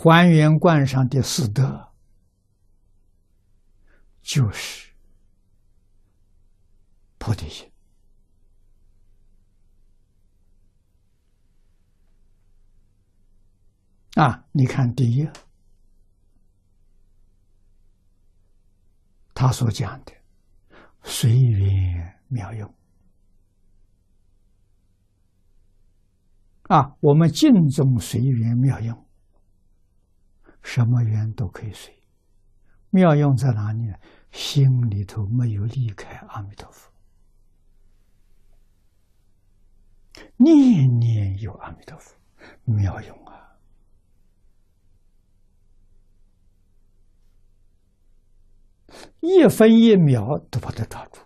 还原观上的四德，就是菩提心啊！你看第一，他所讲的随缘妙用。啊，我们敬重随缘妙用，什么缘都可以随。妙用在哪里呢？心里头没有离开阿弥陀佛，念念有阿弥陀佛，妙用啊！一分一秒都把它抓住。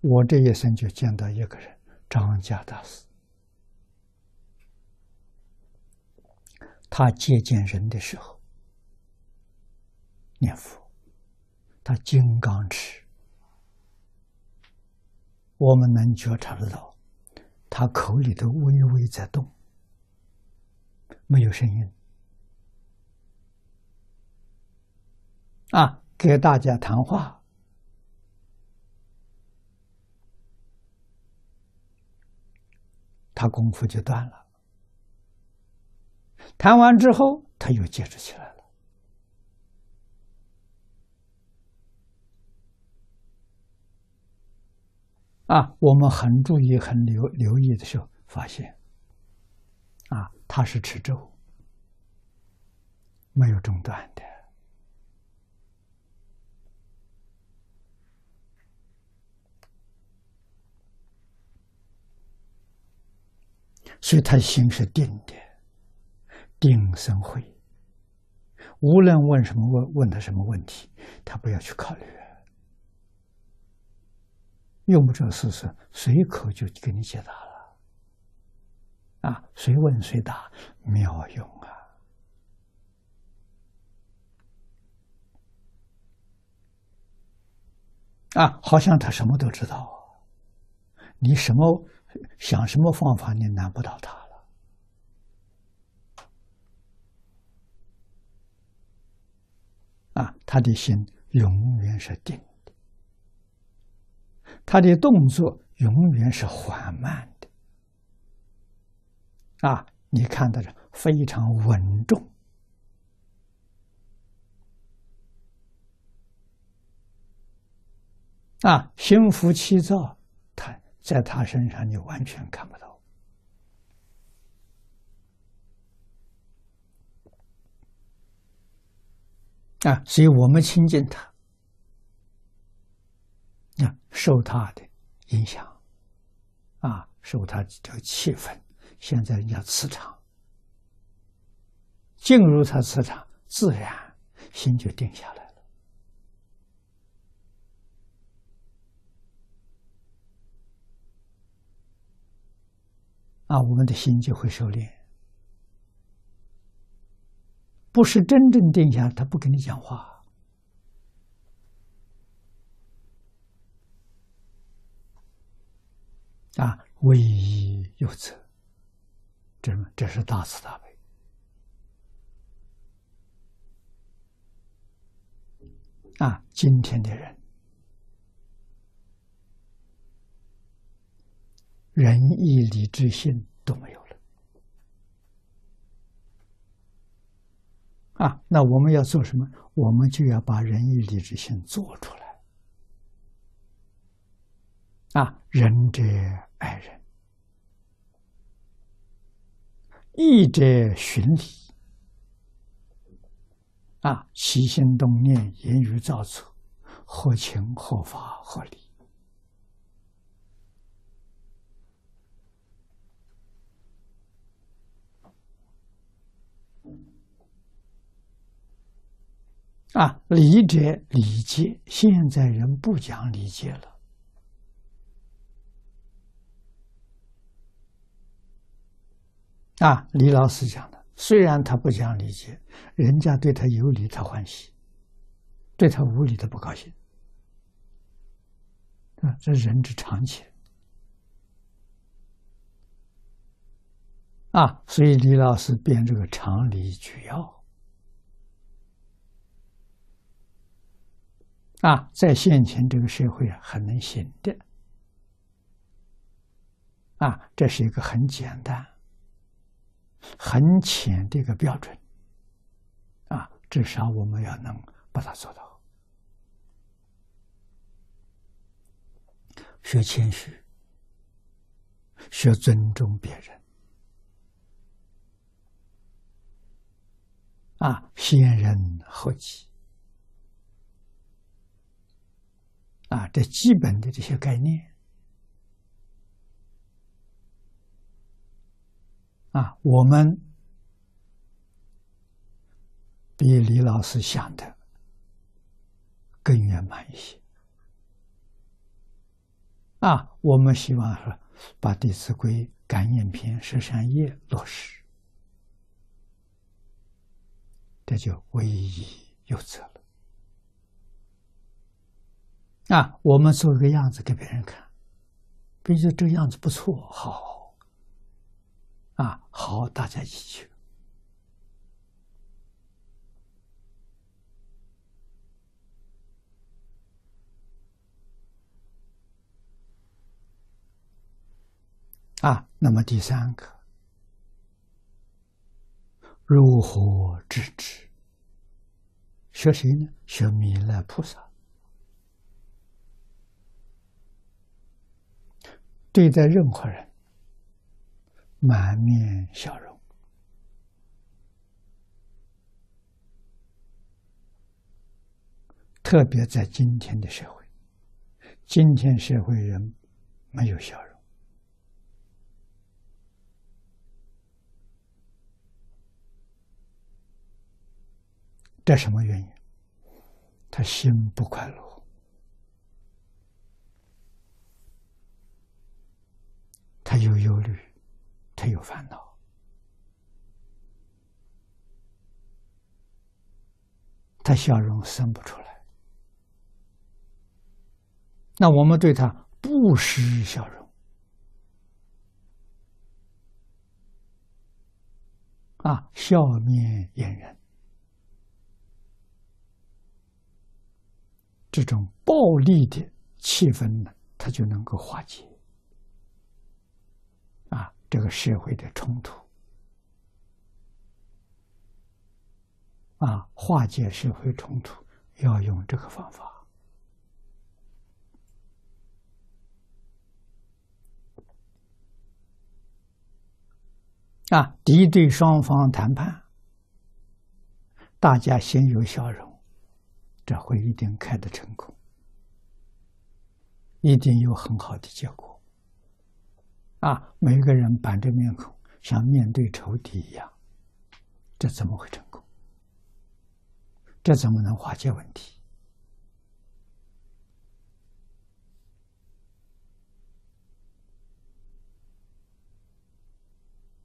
我这一生就见到一个人，张家大师。他接见人的时候念佛，他金刚持，我们能觉察得到，他口里头微微在动，没有声音。啊，给大家谈话，他功夫就断了。谈完之后，他又接着起来了。啊，我们很注意、很留留意的时候，发现，啊，他是持咒，没有中断的，所以他心是定的。定生慧，无论问什么问问他什么问题，他不要去考虑，用不着试试，随口就给你解答了，啊，随问随答，妙用啊！啊，好像他什么都知道，你什么想什么方法，你难不倒他。啊，他的心永远是定的，他的动作永远是缓慢的。啊，你看到这非常稳重，啊，心浮气躁，他在他身上你完全看不到。啊，所以我们亲近他，啊，受他的影响，啊，受他这个气氛，现在叫磁场，进入他磁场，自然心就定下来了。啊，我们的心就会收敛。不是真正定下，他不跟你讲话啊！唯一有责，这这是大慈大悲啊！今天的人，仁义礼智信都没有。啊，那我们要做什么？我们就要把仁义礼智信做出来。啊，仁者爱人，义者循礼。啊，起心动念，言语造作，合情合法合理。啊，礼者礼节，现在人不讲礼节了。啊，李老师讲的，虽然他不讲礼节，人家对他有礼，他欢喜；对他无礼，他不高兴。啊，这人之常情。啊，所以李老师编这个常理举要啊，在现前这个社会啊，很能行的啊，这是一个很简单、很浅的一个标准。啊，至少我们要能把它做到，学谦虚，学尊重别人。啊，先人后己，啊，这基本的这些概念，啊，我们比李老师想的更圆满一些。啊，我们希望说把《弟子规》感应篇十三页落实。这就唯一有责了啊！我们做个样子给别人看，别人说这个样子不错，好啊，好，大家一起啊。那么第三个。如何制止？学谁呢？学弥勒菩萨。对待任何人，满面笑容。特别在今天的社会，今天社会人没有笑容。这什么原因？他心不快乐，有忧虑，他有烦恼，他笑容生不出来。那我们对他不施笑容，啊，笑面掩人。这种暴力的气氛呢，他就能够化解，这个社会的冲突啊，化解社会冲突要用这个方法啊，敌对双方谈判，大家先有笑容。这会一定开得成功，一定有很好的结果。啊，每个人板着面孔，像面对仇敌一样，这怎么会成功？这怎么能化解问题？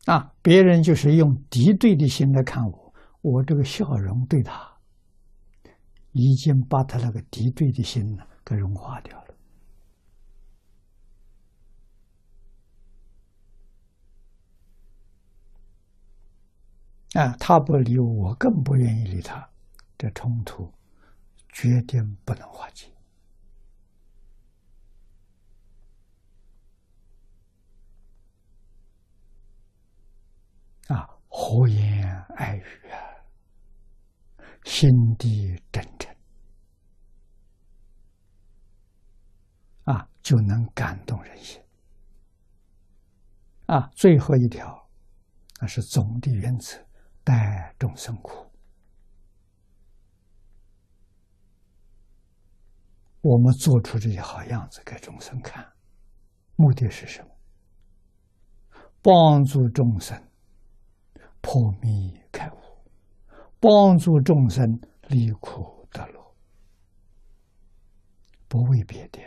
啊，别人就是用敌对的心来看我，我这个笑容对他。已经把他那个敌对的心呢给融化掉了。啊，他不理我，我更不愿意理他，这冲突决定不能化解。啊，和颜爱语啊。心地真诚啊，就能感动人心啊。最后一条，那是总的原则：待众生苦。我们做出这些好样子给众生看，目的是什么？帮助众生破迷开悟。帮助众生离苦得乐，不为别的。